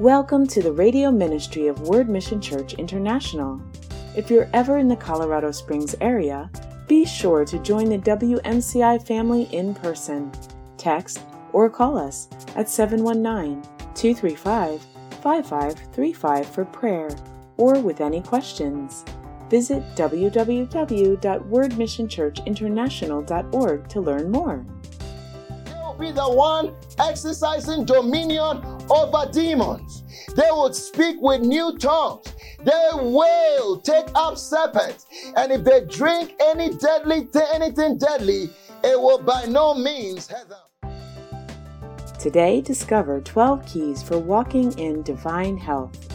Welcome to the radio ministry of Word Mission Church International. If you're ever in the Colorado Springs area, be sure to join the WMCI family in person. Text or call us at 719 235 5535 for prayer or with any questions. Visit www.wordmissionchurchinternational.org to learn more. will be the one exercising dominion over demons. They would speak with new tongues. They will take up serpents. And if they drink any deadly anything deadly, it will by no means hurt them. Today, discover 12 keys for walking in divine health.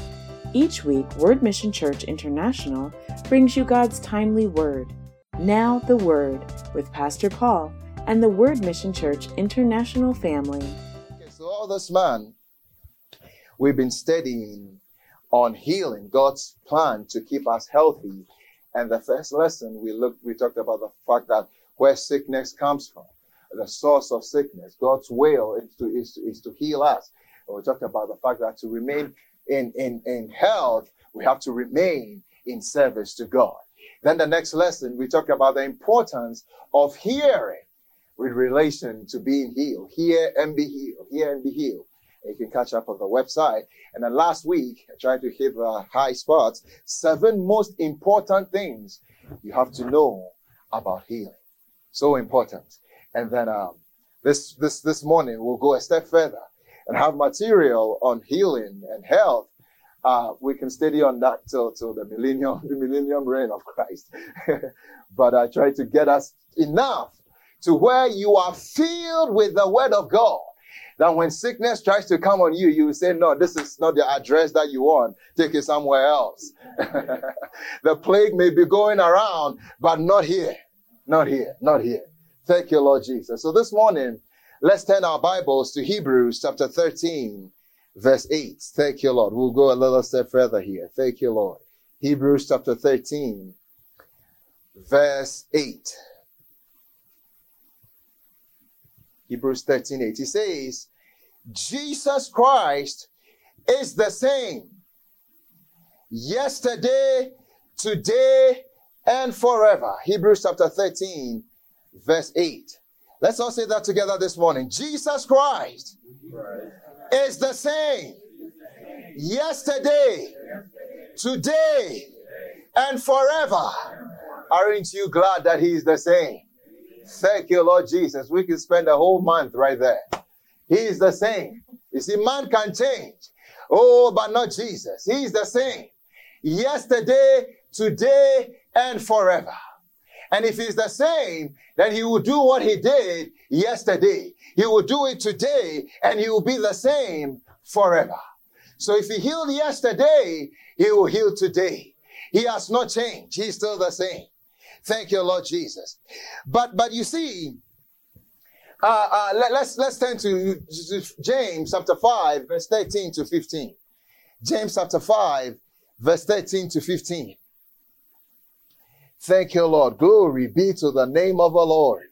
Each week, Word Mission Church International brings you God's timely word. Now, the Word with Pastor Paul and the Word Mission Church International family. Okay, so all this man, we've been studying on healing, God's plan to keep us healthy. And the first lesson we looked, we talked about the fact that where sickness comes from, the source of sickness, God's will is to, is to, is to heal us. And we talked about the fact that to remain in, in, in health, we have to remain in service to God. Then the next lesson, we talked about the importance of hearing with relation to being healed. Hear and be healed. Hear and be healed. You can catch up on the website. And then last week, I tried to hit the high spots. Seven most important things you have to know about healing. So important. And then um, this this this morning we'll go a step further and have material on healing and health uh, we can study on that till, till the millennium, the millennium reign of Christ. but I try to get us enough to where you are filled with the word of God. That when sickness tries to come on you, you say, no, this is not the address that you want. Take it somewhere else. the plague may be going around, but not here. Not here. Not here. Thank you, Lord Jesus. So this morning, let's turn our Bibles to Hebrews chapter 13 verse 8. Thank you, Lord. We'll go a little step further here. Thank you, Lord. Hebrews chapter 13, verse 8. Hebrews 13, 8. He says, Jesus Christ is the same yesterday, today, and forever. Hebrews chapter 13, verse 8. Let's all say that together this morning. Jesus Christ. Is the same yesterday, today, and forever. Aren't you glad that He is the same? Thank you, Lord Jesus. We can spend a whole month right there. He is the same. You see, man can change. Oh, but not Jesus. He is the same. Yesterday, today, and forever. And if he's the same, then he will do what he did yesterday. He will do it today and he will be the same forever. So if he healed yesterday, he will heal today. He has not changed. He's still the same. Thank you, Lord Jesus. But, but you see, uh, uh, let, us let's turn to, James chapter 5, verse 13 to 15. James chapter 5, verse 13 to 15. Thank you, Lord. Glory be to the name of the Lord.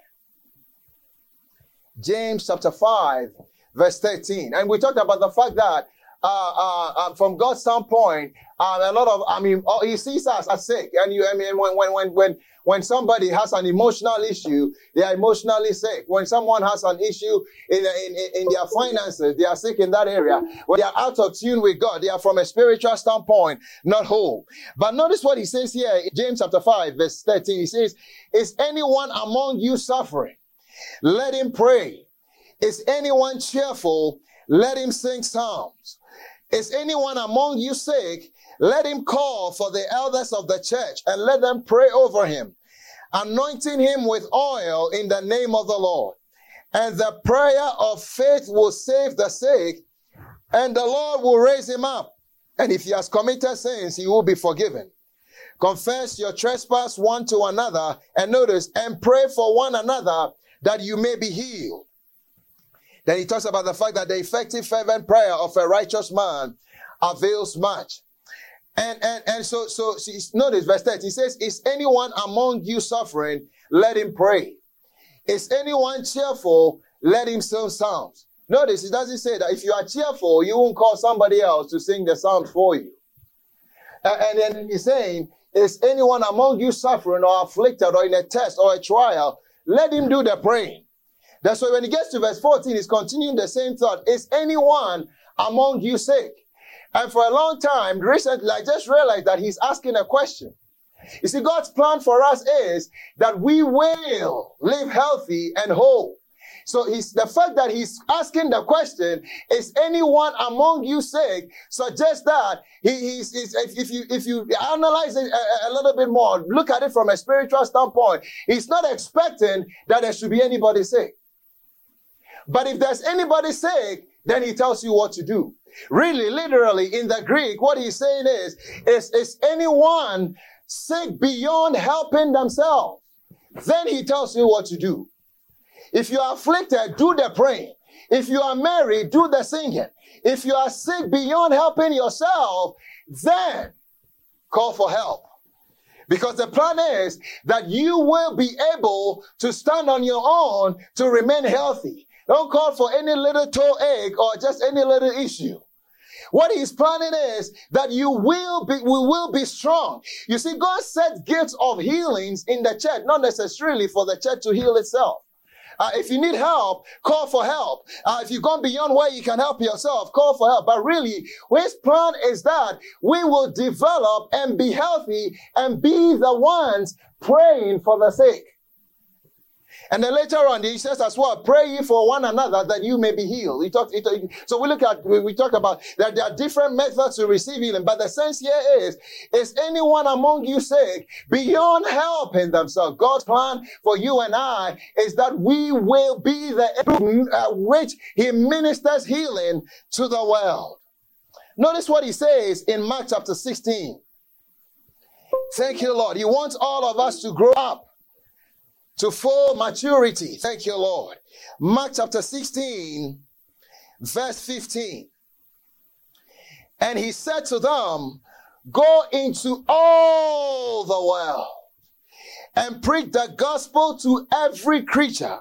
James chapter 5, verse 13. And we talked about the fact that uh, uh, uh, from God's standpoint, uh, a lot of, I mean, oh, He sees us as sick. And you, I mean, when, when, when, when, when somebody has an emotional issue, they are emotionally sick. When someone has an issue in, in, in their finances, they are sick in that area. When they are out of tune with God, they are from a spiritual standpoint, not whole. But notice what He says here, James chapter 5, verse 13. He says, Is anyone among you suffering? Let him pray. Is anyone cheerful? Let him sing psalms. Is anyone among you sick? Let him call for the elders of the church and let them pray over him, anointing him with oil in the name of the Lord. And the prayer of faith will save the sick, and the Lord will raise him up. And if he has committed sins, he will be forgiven. Confess your trespass one to another, and notice, and pray for one another that you may be healed. Then he talks about the fact that the effective fervent prayer of a righteous man avails much. And and and so so notice verse 30. He says, Is anyone among you suffering? Let him pray. Is anyone cheerful? Let him sing psalms. Notice it doesn't say that if you are cheerful, you won't call somebody else to sing the psalms for you. And then he's saying, Is anyone among you suffering or afflicted or in a test or a trial? Let him do the praying. That's why when he gets to verse 14, he's continuing the same thought. Is anyone among you sick? And for a long time, recently, I just realized that he's asking a question. You see, God's plan for us is that we will live healthy and whole. So he's, the fact that he's asking the question, is anyone among you sick, suggests that he, he's, he's, if, you, if you analyze it a, a little bit more, look at it from a spiritual standpoint, he's not expecting that there should be anybody sick. But if there's anybody sick, then he tells you what to do. Really, literally, in the Greek, what he's saying is, is, is anyone sick beyond helping themselves? Then he tells you what to do. If you are afflicted, do the praying. If you are married, do the singing. If you are sick beyond helping yourself, then call for help. Because the plan is that you will be able to stand on your own to remain healthy. Don't call for any little toe ache or just any little issue. What he's planning is that you will be, we will be strong. You see, God set gifts of healings in the church, not necessarily for the church to heal itself. Uh, if you need help, call for help. Uh, if you've gone beyond where you can help yourself, call for help. But really, his plan is that we will develop and be healthy and be the ones praying for the sick. And then later on, he says as well, pray ye for one another that you may be healed. He talked, he so we look at, we, we talk about that there are different methods to receive healing, but the sense here is, is anyone among you sick beyond helping themselves? God's plan for you and I is that we will be the, uh, which he ministers healing to the world. Notice what he says in Mark chapter 16. Thank you, Lord. He wants all of us to grow up to full maturity. Thank you, Lord. Mark chapter 16, verse 15. And he said to them, Go into all the world and preach the gospel to every creature.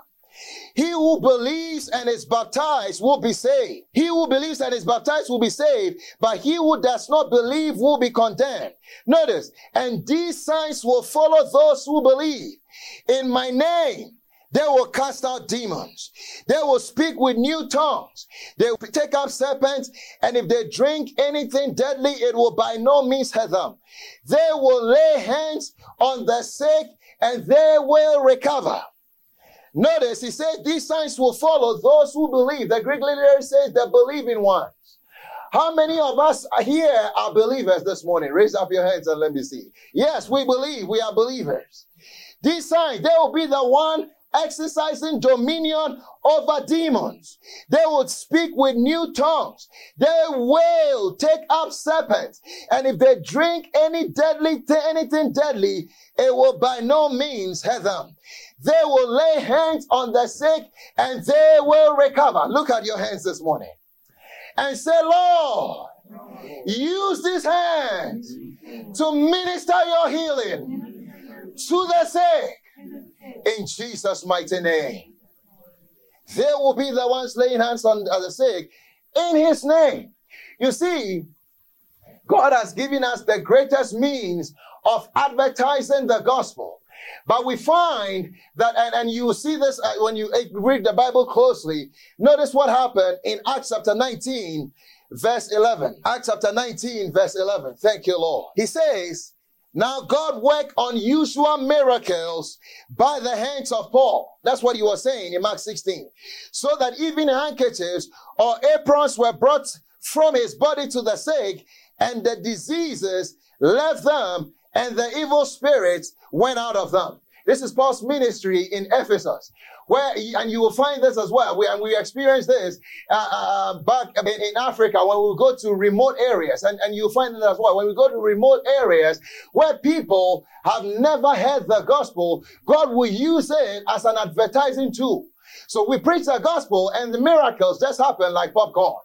He who believes and is baptized will be saved. He who believes and is baptized will be saved, but he who does not believe will be condemned. Notice, and these signs will follow those who believe. In my name, they will cast out demons. They will speak with new tongues. They will take up serpents. And if they drink anything deadly, it will by no means hurt them. They will lay hands on the sick and they will recover. Notice he says these signs will follow those who believe. The Greek literary says the believing ones. How many of us here are believers this morning? Raise up your hands and let me see. Yes, we believe. We are believers. These signs, they will be the one exercising dominion over demons. They will speak with new tongues. They will take up serpents. And if they drink any deadly, anything deadly, it will by no means hurt them. They will lay hands on the sick and they will recover. Look at your hands this morning and say, Lord, use these hands to minister your healing to the sick in Jesus' mighty name. They will be the ones laying hands on the sick in his name. You see, God has given us the greatest means of advertising the gospel. But we find that, and, and you see this uh, when you read the Bible closely. Notice what happened in Acts chapter 19, verse 11. Acts chapter 19, verse 11. Thank you, Lord. He says, now God worked unusual miracles by the hands of Paul. That's what he was saying in Mark 16. So that even handkerchiefs or aprons were brought from his body to the sick and the diseases left them and the evil spirits went out of them. This is Paul's ministry in Ephesus, where and you will find this as well. We, and we experience this uh, uh, back in, in, Africa when we go to remote areas, and, and you'll find it as well. When we go to remote areas where people have never heard the gospel, God will use it as an advertising tool. So we preach the gospel, and the miracles just happen like popcorn.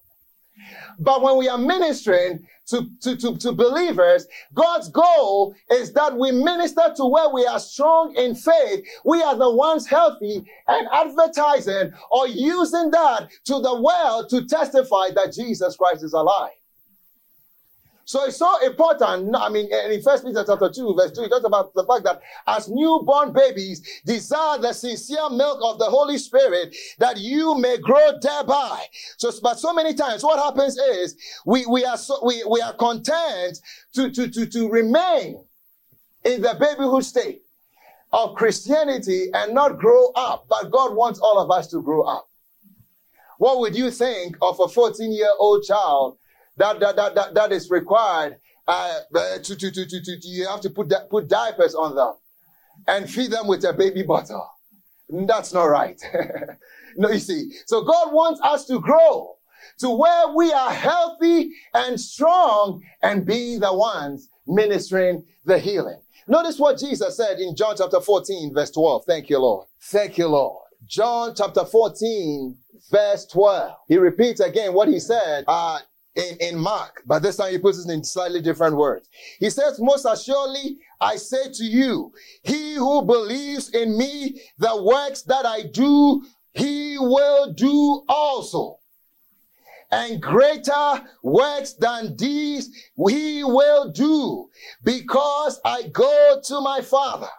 But when we are ministering to, to, to, to, believers, God's goal is that we minister to where we are strong in faith. We are the ones healthy and advertising or using that to the world to testify that Jesus Christ is alive. So it's so important. I mean, in First Peter chapter 2, verse 2, it talks about the fact that as newborn babies desire the sincere milk of the Holy Spirit that you may grow thereby. So, but so many times what happens is we, we are so, we, we are content to, to, to, to remain in the babyhood state of Christianity and not grow up. But God wants all of us to grow up. What would you think of a 14 year old child that, that, that, that, that is required uh, uh, to, to, to, to, to, you have to put, that, put diapers on them and feed them with a baby bottle. That's not right. no, you see. So God wants us to grow to where we are healthy and strong and be the ones ministering the healing. Notice what Jesus said in John chapter 14, verse 12. Thank you, Lord. Thank you, Lord. John chapter 14, verse 12. He repeats again what he said. Uh, in, in Mark, but this time he puts it in slightly different words. He says, most assuredly, I say to you, he who believes in me, the works that I do, he will do also. And greater works than these he will do because I go to my father.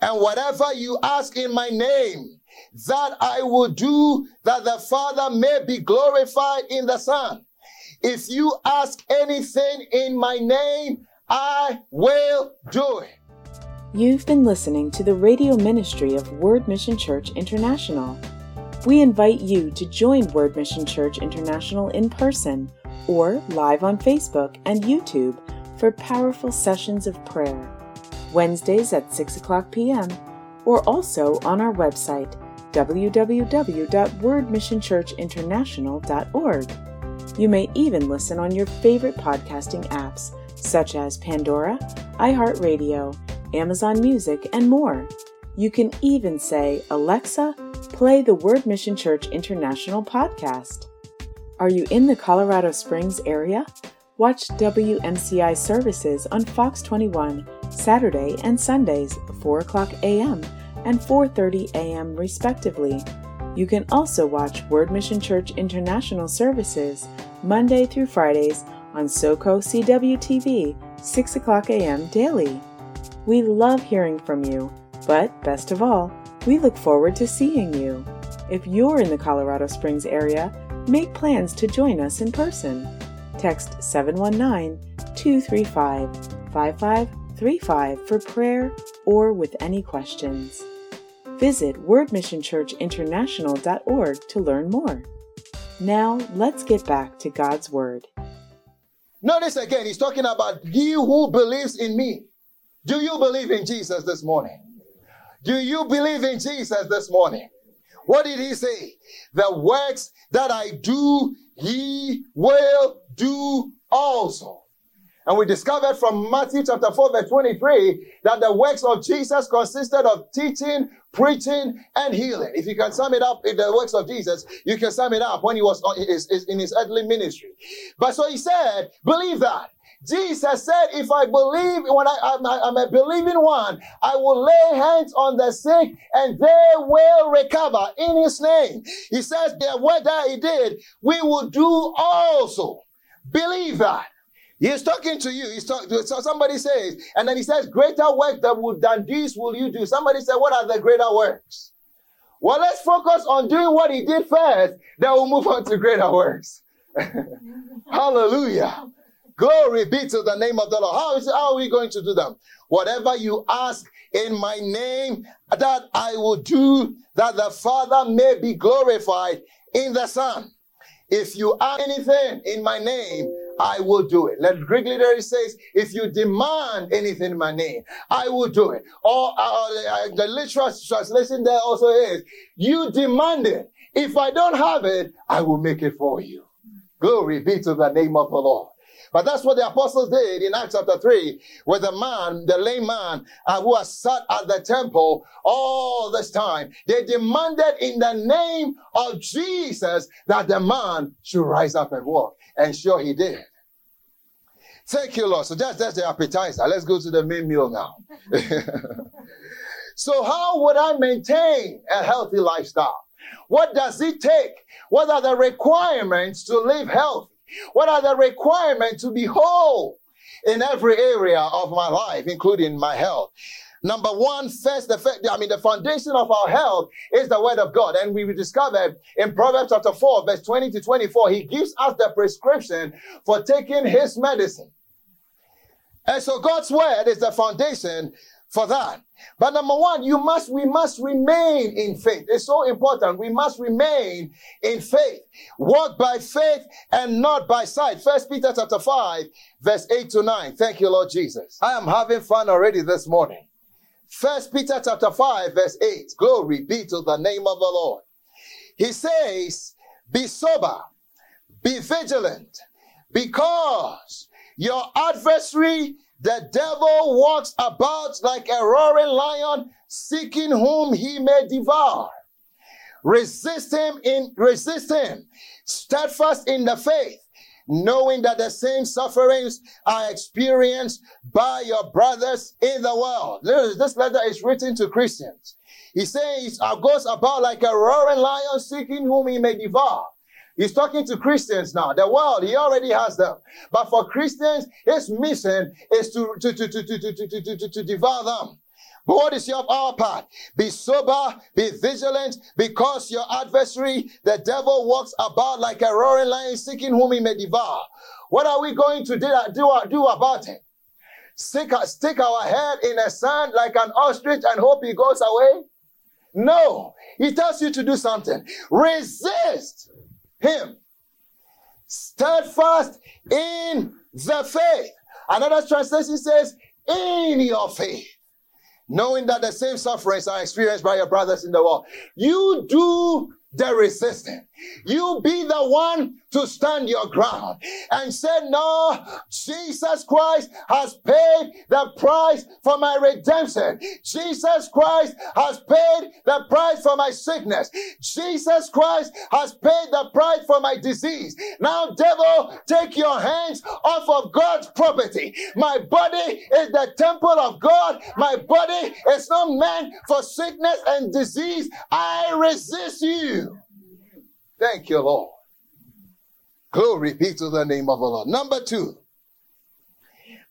And whatever you ask in my name, that I will do that the father may be glorified in the son. If you ask anything in my name, I will do it. You've been listening to the radio ministry of Word Mission Church International. We invite you to join Word Mission Church International in person or live on Facebook and YouTube for powerful sessions of prayer, Wednesdays at 6 o'clock p.m., or also on our website, www.wordmissionchurchinternational.org. You may even listen on your favorite podcasting apps such as Pandora, iHeartRadio, Amazon Music, and more. You can even say, Alexa, play the Word Mission Church International podcast. Are you in the Colorado Springs area? Watch WMCI services on Fox 21 Saturday and Sundays, 4 o'clock a.m. and 4:30 a.m. respectively you can also watch Word Mission Church International services Monday through Fridays on SoCo CW TV, 6 o'clock a.m. daily. We love hearing from you, but best of all, we look forward to seeing you. If you're in the Colorado Springs area, make plans to join us in person. Text 719 235 5535 for prayer or with any questions. Visit wordmissionchurchinternational.org to learn more. Now, let's get back to God's Word. Notice again, he's talking about he who believes in me. Do you believe in Jesus this morning? Do you believe in Jesus this morning? What did he say? The works that I do, he will do also. And we discovered from Matthew chapter 4 verse 23 that the works of Jesus consisted of teaching, preaching, and healing. If you can sum it up in the works of Jesus, you can sum it up when he was in his earthly ministry. But so he said, believe that. Jesus said, if I believe, when I, I'm, I'm a believing one, I will lay hands on the sick and they will recover in his name. He says, the what that he did, we will do also. Believe that. He's talking to you. He's talking. So somebody says, and then he says, "Greater work would than this will you do." Somebody said, "What are the greater works?" Well, let's focus on doing what he did first. Then we'll move on to greater works. Hallelujah. Glory be to the name of the Lord. How, is, how are we going to do them? Whatever you ask in my name, that I will do, that the Father may be glorified in the Son. If you ask anything in my name, I will do it. Let Greek literary says, if you demand anything in my name, I will do it. Or uh, uh, the literal translation there also is, you demand it. If I don't have it, I will make it for you. Glory be to the name of the Lord. But that's what the apostles did in Acts chapter 3 with the man, the lame man uh, who has sat at the temple all this time. They demanded in the name of Jesus that the man should rise up and walk. And sure he did. Thank you, Lord. So that's, that's the appetizer. Let's go to the main meal now. so how would I maintain a healthy lifestyle? What does it take? What are the requirements to live healthy? What are the requirements to be whole in every area of my life, including my health? Number one, first, the, I mean, the foundation of our health is the word of God. And we discovered in Proverbs chapter 4, verse 20 to 24, he gives us the prescription for taking his medicine. And so God's word is the foundation for that. But number one, you must, we must remain in faith. It's so important. We must remain in faith. Walk by faith and not by sight. First Peter chapter 5, verse 8 to 9. Thank you, Lord Jesus. I am having fun already this morning. First Peter chapter 5, verse 8. Glory be to the name of the Lord. He says, be sober, be vigilant, because your adversary the devil walks about like a roaring lion, seeking whom he may devour. Resist him in, resist him, steadfast in the faith, knowing that the same sufferings are experienced by your brothers in the world. This letter is written to Christians. He says, goes about like a roaring lion, seeking whom he may devour. He's talking to Christians now. The world, he already has them. But for Christians, his mission is to, to, to, to, to, to, to, to, to devour them. What is your our part? Be sober, be vigilant, because your adversary, the devil, walks about like a roaring lion, seeking whom he may devour. What are we going to do about it? Stick, stick our head in the sand like an ostrich and hope he goes away? No. He tells you to do something. Resist him. Steadfast in the faith. Another translation says, in your faith. Knowing that the same sufferings are experienced by your brothers in the world. You do the resisting. You be the one to stand your ground and say, no, Jesus Christ has paid the price for my redemption. Jesus Christ has paid the price for my sickness. Jesus Christ has paid the price for my disease. Now, devil, take your hands off of God's property. My body is the temple of God. My body is not meant for sickness and disease. I resist you. Thank you, Lord. Glory be to the name of the Lord. Number two,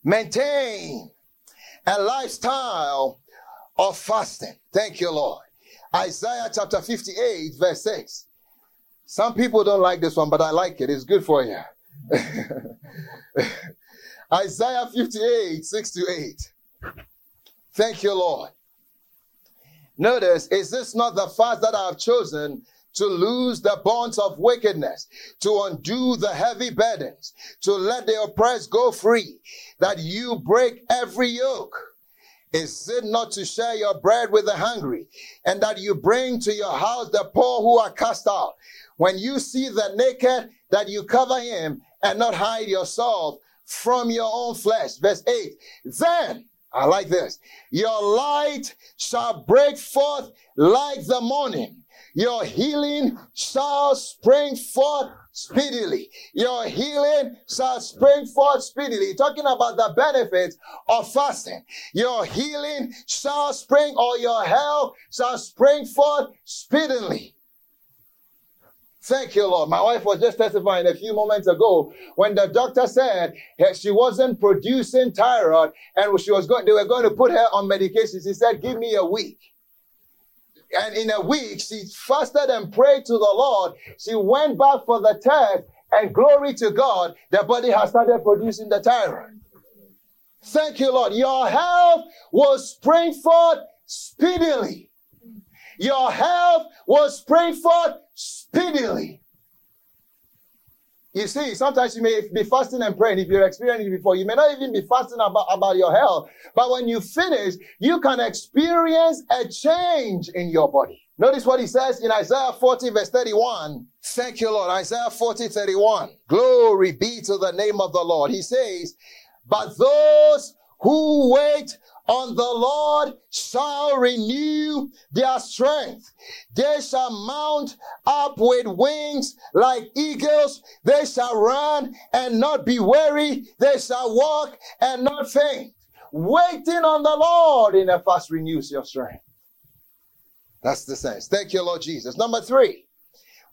maintain a lifestyle of fasting. Thank you, Lord. Isaiah chapter 58, verse 6. Some people don't like this one, but I like it. It's good for you. Isaiah 58, 6 to 8. Thank you, Lord. Notice, is this not the fast that I have chosen to loose the bonds of wickedness, to undo the heavy burdens, to let the oppressed go free, that you break every yoke. Is it not to share your bread with the hungry, and that you bring to your house the poor who are cast out? When you see the naked, that you cover him and not hide yourself from your own flesh. Verse 8. Then, I like this, your light shall break forth like the morning your healing shall spring forth speedily. Your healing shall spring forth speedily. Talking about the benefits of fasting. Your healing shall spring or your health shall spring forth speedily. Thank you, Lord. My wife was just testifying a few moments ago when the doctor said she wasn't producing thyroid and she was going, they were going to put her on medication. She said, give me a week. And in a week, she fasted and prayed to the Lord. She went back for the test, and glory to God, the body has started producing the thyroid. Thank you, Lord. Your health will spring forth speedily. Your health will spring forth speedily. You see, sometimes you may be fasting and praying. If you're experiencing it before, you may not even be fasting about, about your health. But when you finish, you can experience a change in your body. Notice what he says in Isaiah 40 verse 31. Thank you, Lord. Isaiah 40, 31. Glory be to the name of the Lord. He says, but those who wait on the Lord shall renew their strength. They shall mount up with wings like eagles. They shall run and not be weary. They shall walk and not faint. Waiting on the Lord in a fast renews your strength. That's the sense. Thank you, Lord Jesus. Number three,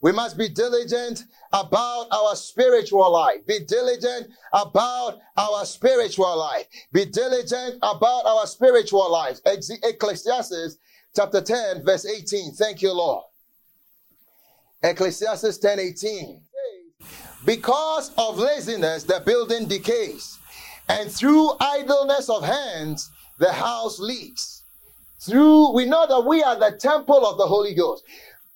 we must be diligent about our spiritual life. Be diligent about our spiritual life. Be diligent about our spiritual life. Ecclesiastes chapter 10, verse 18. Thank you, Lord. Ecclesiastes 10, 18. Because of laziness, the building decays, and through idleness of hands, the house leaks. Through, we know that we are the temple of the Holy Ghost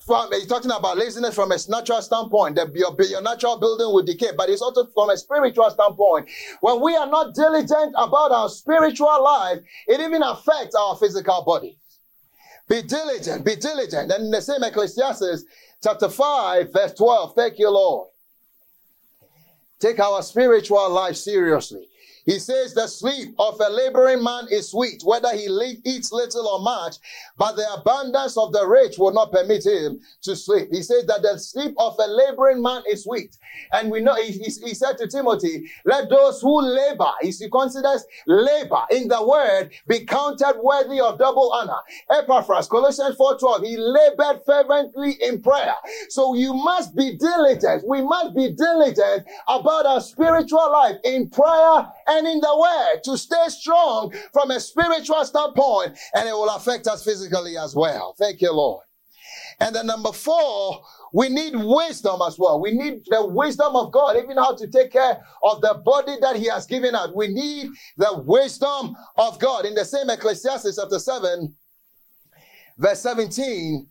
from he's talking about laziness from a natural standpoint that your, your natural building will decay but it's also from a spiritual standpoint. When we are not diligent about our spiritual life it even affects our physical body. Be diligent be diligent. And in the same ecclesiastes chapter 5 verse 12 thank you lord. Take our spiritual life seriously he says the sleep of a laboring man is sweet, whether he eats little or much, but the abundance of the rich will not permit him to sleep. He says that the sleep of a laboring man is sweet. And we know, he, he, he said to Timothy, let those who labor, he considers labor in the word, be counted worthy of double honor. Epaphras, Colossians 4.12, he labored fervently in prayer. So you must be diligent. We must be diligent about our spiritual life in prayer and in the word to stay strong from a spiritual standpoint and it will affect us physically as well. Thank you, Lord. And then number four, we need wisdom as well. We need the wisdom of God, even how to take care of the body that He has given us. We need the wisdom of God. In the same Ecclesiastes chapter 7, verse 17,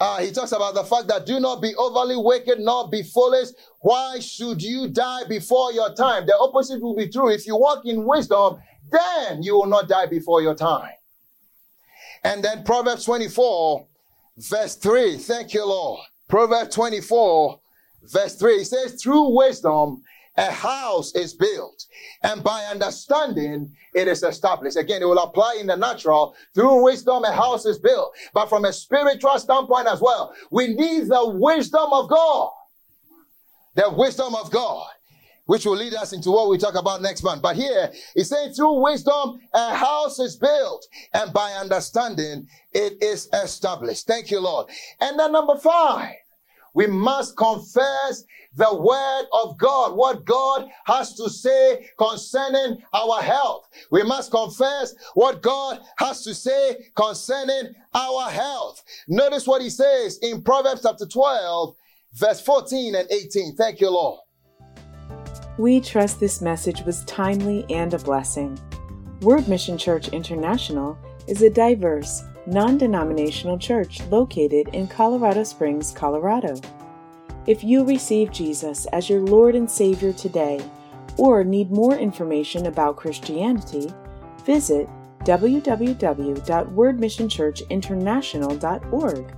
uh, he talks about the fact that do not be overly wicked, nor be foolish. Why should you die before your time? The opposite will be true. If you walk in wisdom, then you will not die before your time. And then Proverbs 24, verse 3. Thank you, Lord. Proverbs 24, verse 3. It says, through wisdom, a house is built and by understanding it is established. Again, it will apply in the natural. Through wisdom, a house is built. But from a spiritual standpoint as well, we need the wisdom of God. The wisdom of God which will lead us into what we talk about next month. But here, he's saying through wisdom, a house is built, and by understanding, it is established. Thank you, Lord. And then number five, we must confess the word of God, what God has to say concerning our health. We must confess what God has to say concerning our health. Notice what he says in Proverbs chapter 12, verse 14 and 18. Thank you, Lord. We trust this message was timely and a blessing. Word Mission Church International is a diverse, non denominational church located in Colorado Springs, Colorado. If you receive Jesus as your Lord and Savior today, or need more information about Christianity, visit www.wordmissionchurchinternational.org.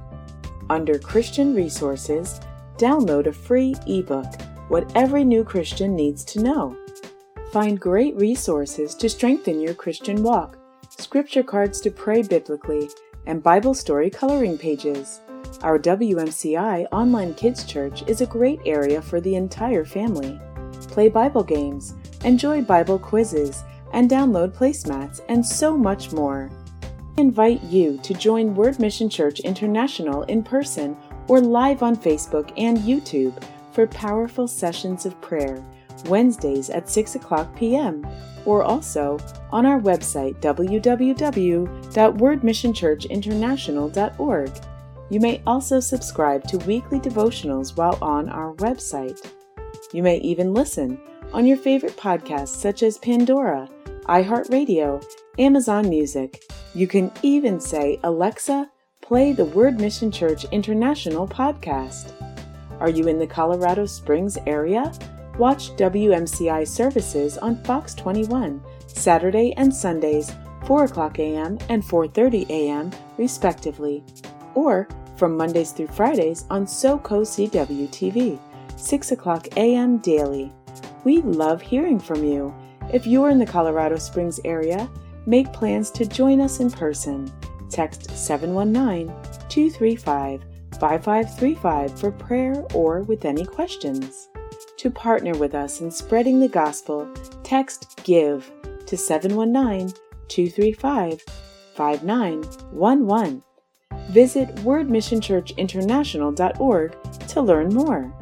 Under Christian Resources, download a free ebook, What Every New Christian Needs to Know. Find great resources to strengthen your Christian walk, scripture cards to pray biblically, and Bible story coloring pages. Our WMCI online kids church is a great area for the entire family. Play Bible games, enjoy Bible quizzes, and download placemats, and so much more. We invite you to join Word Mission Church International in person or live on Facebook and YouTube for powerful sessions of prayer Wednesdays at 6 o'clock p.m. or also on our website www.wordmissionchurchinternational.org. You may also subscribe to weekly devotionals while on our website. You may even listen on your favorite podcasts such as Pandora, iHeartRadio, Amazon Music. You can even say, Alexa, play the Word Mission Church International podcast. Are you in the Colorado Springs area? Watch WMCI services on Fox 21 Saturday and Sundays 4 o'clock a.m. and 4:30 a.m. respectively, or from Mondays through Fridays on SoCo CW TV 6 o'clock a.m. daily. We love hearing from you. If you're in the Colorado Springs area, make plans to join us in person. Text 719 235 5535 for prayer or with any questions. To partner with us in spreading the gospel, text GIVE to 719 235 5911. Visit wordmissionchurchinternational.org to learn more.